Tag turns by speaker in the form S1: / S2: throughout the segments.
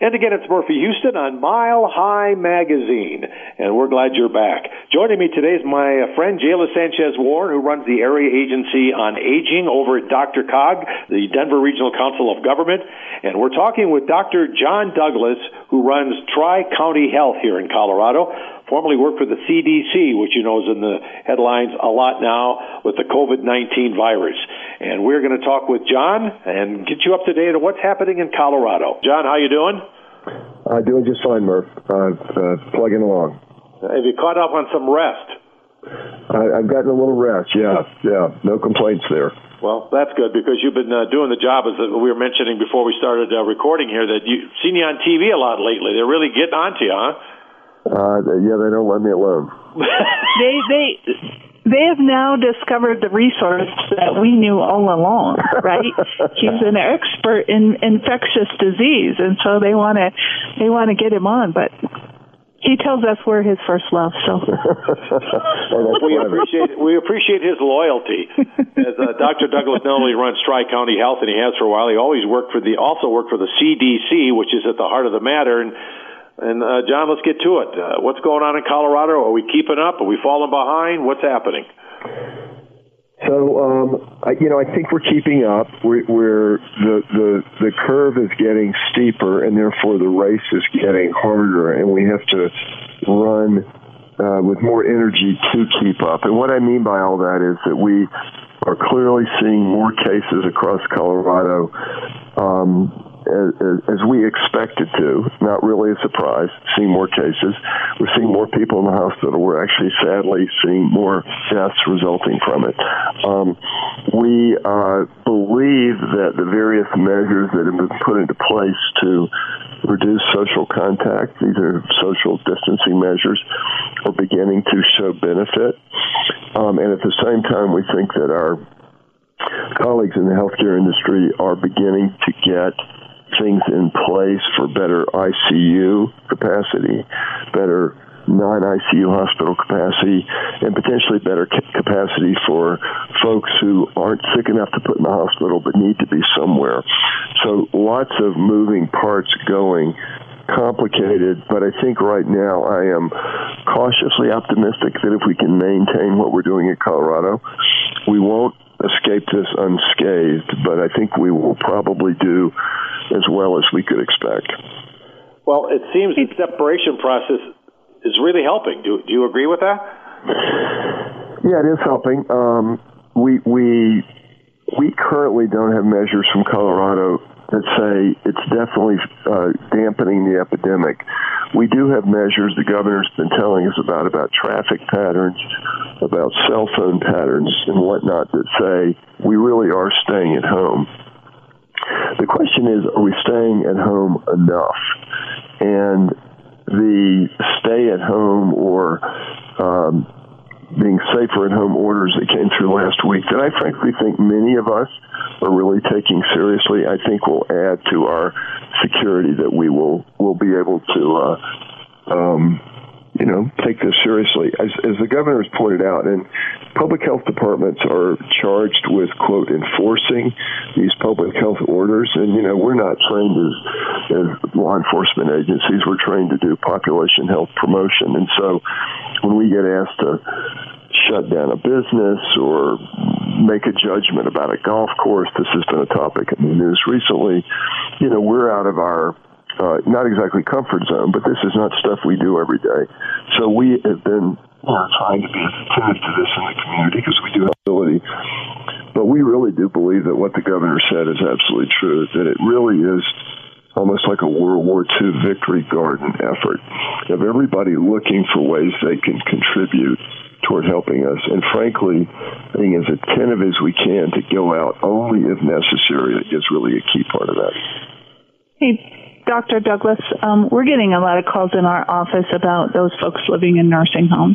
S1: And again, it's Murphy Houston on Mile High Magazine, and we're glad you're back. Joining me today is my friend Jayla Sanchez Warren, who runs the Area Agency on Aging over at DRCOG, the Denver Regional Council of Government. And we're talking with Dr. John Douglas, who runs Tri County Health here in Colorado. Formerly worked for the CDC, which you know is in the headlines a lot now with the COVID 19 virus. And we're going to talk with John and get you up to date on what's happening in Colorado. John, how you doing?
S2: Uh, doing just fine, Murph. Uh, uh, plugging along.
S1: Have you caught up on some rest?
S2: I, I've gotten a little rest. Yeah, yeah. No complaints there.
S1: Well, that's good because you've been uh, doing the job as we were mentioning before we started uh, recording here. That you've seen you on TV a lot lately. They're really getting onto you, huh?
S2: Uh, yeah, they don't let me alone.
S3: they they they have now discovered the resource that we knew all along, right? He's an expert in infectious disease, and so they want to they want to get him on, but he tells us we're his first love. So
S1: we appreciate we appreciate his loyalty. As uh, Dr. Douglas Nolly runs Tri County Health, and he has for a while. He always worked for the also worked for the CDC, which is at the heart of the matter, and and uh, John, let's get to it. Uh, what's going on in Colorado? Are we keeping up? Are we falling behind? What's happening?
S2: So, um, I, you know, I think we're keeping up. We're, we're the the the curve is getting steeper, and therefore the race is getting harder, and we have to run uh, with more energy to keep up. And what I mean by all that is that we are clearly seeing more cases across Colorado. Um, as, as we expected to. Not really a surprise. Seeing more cases, we're seeing more people in the hospital. We're actually sadly seeing more deaths resulting from it. Um, we uh, believe that the various measures that have been put into place to reduce social contact, these are social distancing measures, are beginning to show benefit. Um, and at the same time, we think that our colleagues in the healthcare industry are beginning to get things in place for better ICU capacity, better non-ICU hospital capacity, and potentially better capacity for folks who aren't sick enough to put in the hospital but need to be somewhere. So lots of moving parts going complicated, but I think right now I am cautiously optimistic that if we can maintain what we're doing in Colorado, we won't escape this unscathed, but I think we will probably do as well as we could expect.
S1: Well, it seems the separation process is really helping. Do, do you agree with that?
S2: Yeah, it is helping. Um, we we we currently don't have measures from Colorado that say it's definitely uh, dampening the epidemic. We do have measures the governor's been telling us about about traffic patterns, about cell phone patterns, and whatnot that say we really are staying at home. The question is, are we staying at home enough? And the stay at home or um, being safer at home orders that came through last week that I frankly think many of us are really taking seriously, I think will add to our security that we will will be able to uh, um, you know, take this seriously. As, as the governor has pointed out, and public health departments are charged with, quote, enforcing these public health orders. And, you know, we're not trained as, as law enforcement agencies. We're trained to do population health promotion. And so when we get asked to shut down a business or make a judgment about a golf course, this has been a topic in the news recently, you know, we're out of our uh, not exactly comfort zone, but this is not stuff we do every day. So we have been you know, trying to be attentive to this in the community because we do have ability. But we really do believe that what the governor said is absolutely true, that it really is almost like a World War II victory garden effort of everybody looking for ways they can contribute toward helping us. And frankly, being as attentive as we can to go out only if necessary is really a key part of that.
S3: Hey, Dr. Douglas, um, we're getting a lot of calls in our office about those folks living in nursing homes.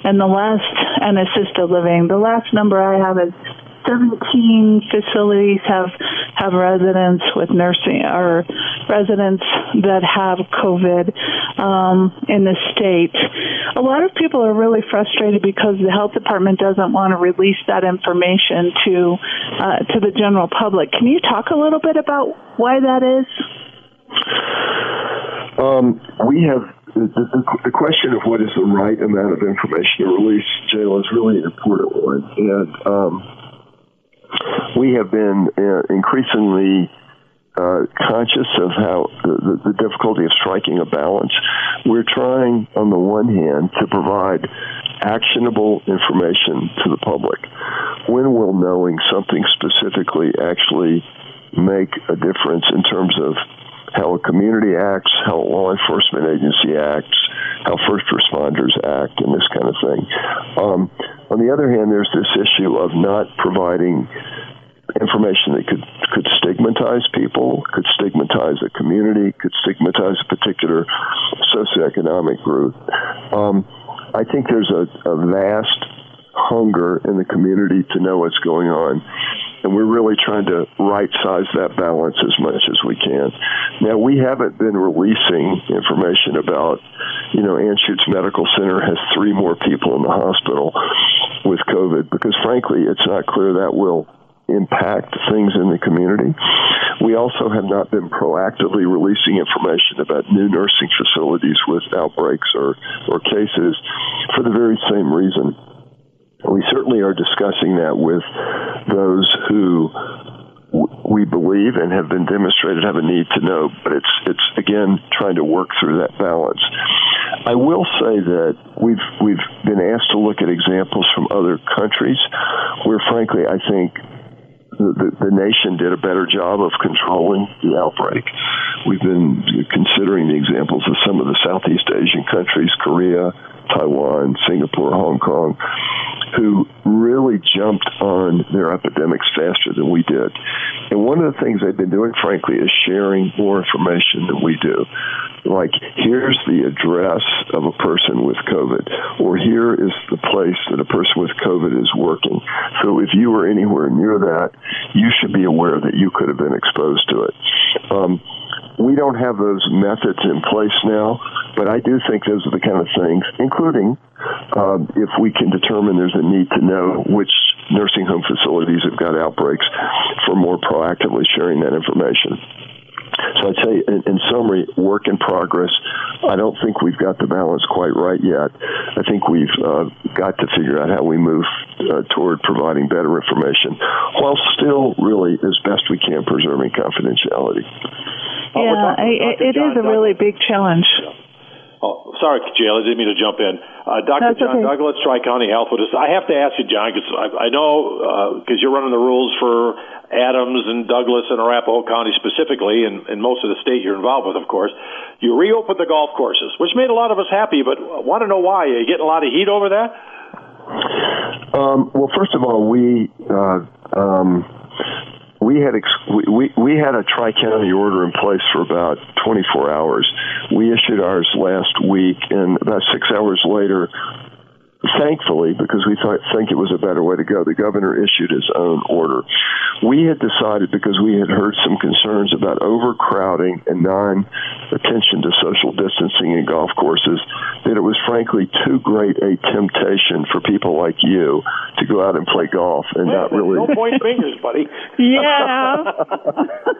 S3: And the last, and assisted living, the last number I have is 17 facilities have have residents with nursing or residents that have COVID um, in the state. A lot of people are really frustrated because the health department doesn't want to release that information to uh, to the general public. Can you talk a little bit about why that is?
S2: Um, we have the, the, the, question of what is the right amount of information to release, Jayla, is really an important one. And um, we have been uh, increasingly uh, conscious of how the, the, difficulty of striking a balance. We're trying, on the one hand, to provide actionable information to the public. When will knowing something specifically actually make a difference in terms of how a community acts, how a law enforcement agency acts, how first responders act, and this kind of thing. Um, on the other hand, there's this issue of not providing information that could could stigmatize people, could stigmatize a community, could stigmatize a particular socioeconomic group. Um, I think there's a, a vast hunger in the community to know what's going on and we're really trying to right size that balance as much as we can. Now, we haven't been releasing information about, you know, Anschutz Medical Center has three more people in the hospital with COVID because, frankly, it's not clear that will impact things in the community. We also have not been proactively releasing information about new nursing facilities with outbreaks or, or cases for the very same reason we certainly are discussing that with those who we believe and have been demonstrated have a need to know, but it's it's again trying to work through that balance. I will say that we've we've been asked to look at examples from other countries where, frankly, I think the, the, nation did a better job of controlling the outbreak. We've been considering the examples of some of the Southeast Asian countries, Korea, Taiwan, Singapore, Hong Kong, who really jumped on their epidemics faster than we did. And one of the things they've been doing, frankly, is sharing more information than we do. Like, here's the address of a person with COVID, or here is the place that a person with COVID is working. So if you were anywhere near that, you should be aware that you could have been exposed to it. Um, we don't have those methods in place now, but I do think those are the kind of things, including um, if we can determine there's a need to know which nursing home facilities have got outbreaks for more proactively sharing that information. So I'd say, in, in, summary, work in progress. I don't think we've got the balance quite right yet. I think we've uh, got to figure out how we move uh, toward providing better information while still, really, as best we can, preserving confidentiality.
S3: Yeah, I, it is a really big challenge.
S1: Oh, sorry, Jayla. I didn't mean to jump in. Uh, Dr. That's John okay. Douglas, Tri County Health. I have to ask you, John, because I, I know because uh, you're running the rules for Adams and Douglas and Arapahoe County specifically, and, and most of the state you're involved with, of course. You reopened the golf courses, which made a lot of us happy, but want to know why. Are you getting a lot of heat over that?
S2: Um, well, first of all, we. Uh, um, we had ex- we we had a tri county order in place for about 24 hours. We issued ours last week, and about six hours later, thankfully, because we thought, think it was a better way to go, the governor issued his own order. We had decided, because we had heard some concerns about overcrowding and non attention to social distancing in golf courses, that it was frankly too great a temptation for people like you to go out and play golf and not really.
S1: No point fingers, buddy.
S3: yeah.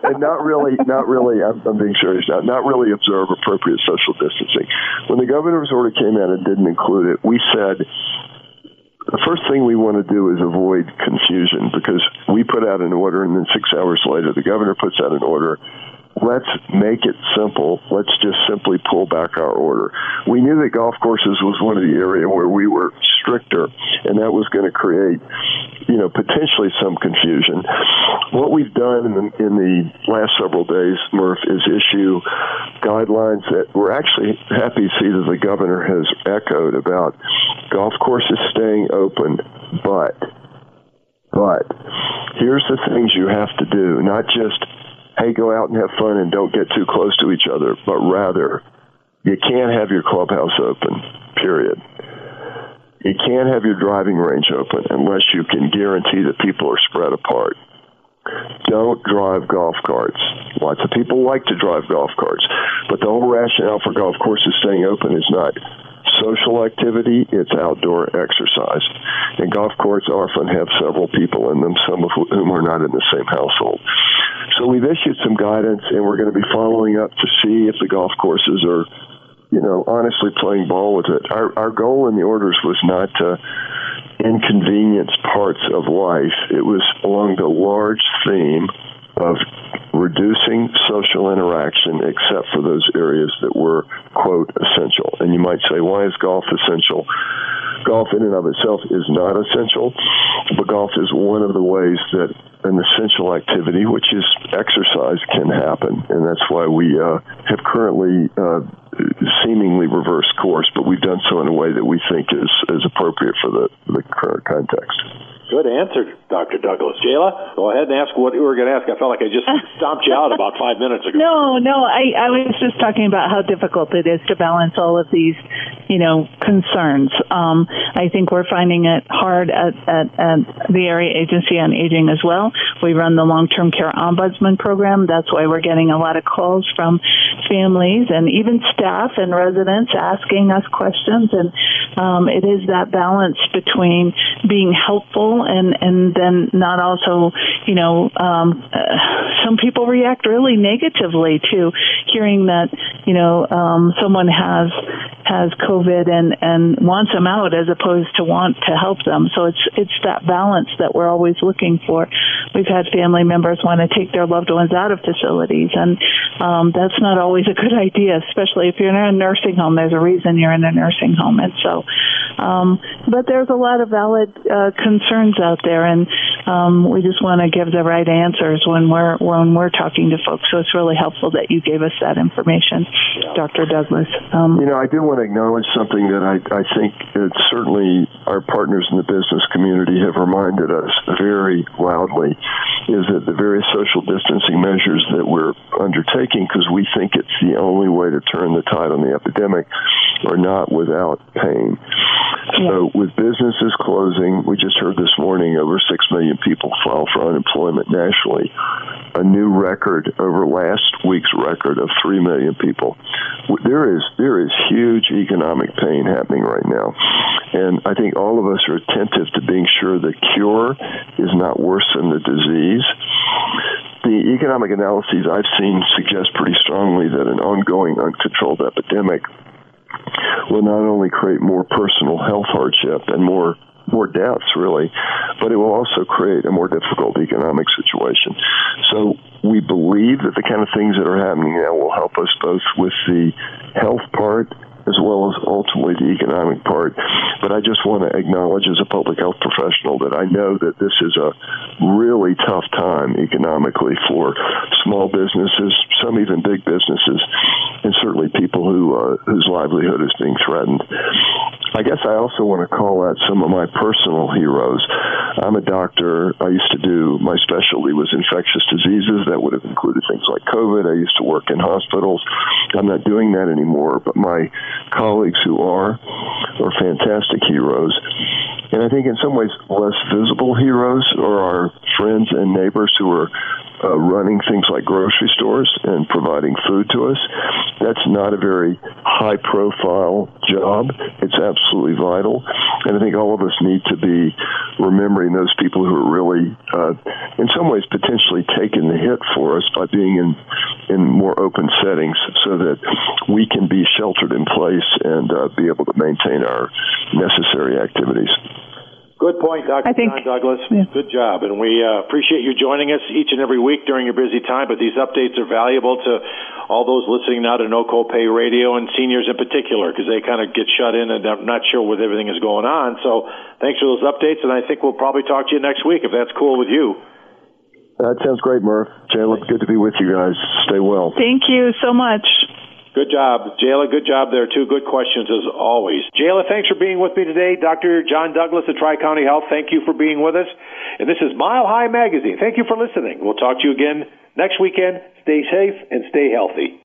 S2: and not really, not really, I'm, I'm being serious now, not really observe appropriate social distancing. When the governor's order came out and didn't include it, we said, the first thing we want to do is avoid confusion because we put out an order and then six hours later the governor puts out an order let's make it simple. Let's just simply pull back our order. We knew that golf courses was one of the area where we were stricter, and that was going to create, you know, potentially some confusion. What we've done in the, in the last several days, Murph, is issue guidelines that we're actually happy to see that the governor has echoed about golf courses staying open, but but here's the things you have to do, not just hey, go out and have fun and don't get too close to each other, but rather, you can't have your clubhouse open, period. You can't have your driving range open unless you can guarantee that people are spread apart. Don't drive golf carts. Lots of people like to drive golf carts, but the whole rationale for golf courses staying open is not social activity, it's outdoor exercise. And golf courts often have several people in them, some of whom are not in the same household. So we've issued some guidance, and we're going to be following up to see if the golf courses are, you know, honestly playing ball with it. Our our goal in the orders was not to inconvenience parts of life. It was along the large theme of reducing social interaction except for those areas that were quote essential. And you might say, why is golf essential? Golf in and of itself is not essential, but golf is one of the ways that an essential activity, which is exercise, can happen. And that's why we uh, have currently uh, seemingly reversed course, but we've done so in a way that we think is, is appropriate for the, the current context.
S1: Good answer, Dr. Douglas. Jayla, go ahead and ask what you were going to ask. I felt like I just stomped you out about five minutes ago.
S3: No, no, I, I was just talking about how difficult it is to balance all of these, you know, concerns. Um, I think we're finding it hard at, at, at the Area Agency on Aging as well. We run the long-term care ombudsman program. That's why we're getting a lot of calls from families and even staff and residents asking us questions. And um, it is that balance between being helpful and and then not also you know um, uh, some people react really negatively to hearing that you know um, someone has has COVID and and wants them out as opposed to want to help them. So it's it's that balance that we're always looking for. We've had family members want to take their loved ones out of facilities, and um, that's not always a good idea, especially if you're in a nursing home. There's a reason you're in a nursing home, and so. Um, but there's a lot of valid uh, concerns out there, and um, we just want to give the right answers when we're when we're talking to folks. So it's really helpful that you gave us that information. Dr. Douglas.
S2: Um, you know, I do want to acknowledge something that I I think certainly our partners in the business community have reminded us very loudly is that the various social distancing measures that we're undertaking, because we think it's the only way to turn the tide on the epidemic, are not without pain. So, with businesses closing, we just heard this morning over 6 million people file for unemployment nationally, a new record over last week's record of 3 million people. There is there is huge economic pain happening right now. And I think all of us are attentive to being sure the cure is not worse than the disease. The economic analyses I've seen suggest pretty strongly that an ongoing uncontrolled epidemic will not only create more personal health hardship and more more deaths, really, but it will also create a more difficult economic situation. So we believe that the kind of things that are happening now will help us both with the health part as well as ultimately the economic part. But I just want to acknowledge as a public health professional that I know that this is a really tough time economically for small businesses, some even big businesses, and certainly people who uh, whose livelihood is being threatened. I guess I also want to call out some of my personal heroes. I'm a doctor. I used to do my specialty was infectious diseases. That would have included things like COVID. I used to work in hospitals. I'm not doing that anymore, but my colleagues who are are fantastic heroes. And I think in some ways less visible heroes are our friends and neighbors who are uh, running things like grocery stores and providing food to us. That's not a very high profile job. It's absolutely vital. And I think all of us need to be remembering those people who are really, uh, in some ways, potentially taking the hit for us by being in, in more open settings so that we can be sheltered in place and uh, be able to maintain our necessary activities.
S1: Good point, Dr.
S3: Think,
S1: John Douglas. Yeah. Good job. And we uh, appreciate you joining us each and every week during your busy time. But these updates are valuable to all those listening now to No Copay Radio and seniors in particular because they kind of get shut in and I'm not sure what everything is going on. So thanks for those updates. And I think we'll probably talk to you next week if that's cool with you.
S2: That sounds great, Murph. Jayla, good to be with you guys. Stay well.
S3: Thank you so much.
S1: Good job. Jayla, good job there, too. Good questions as always. Jayla, thanks for being with me today. Dr. John Douglas at Tri County Health, thank you for being with us. And this is Mile High Magazine. Thank you for listening. We'll talk to you again next weekend. Stay safe and stay healthy.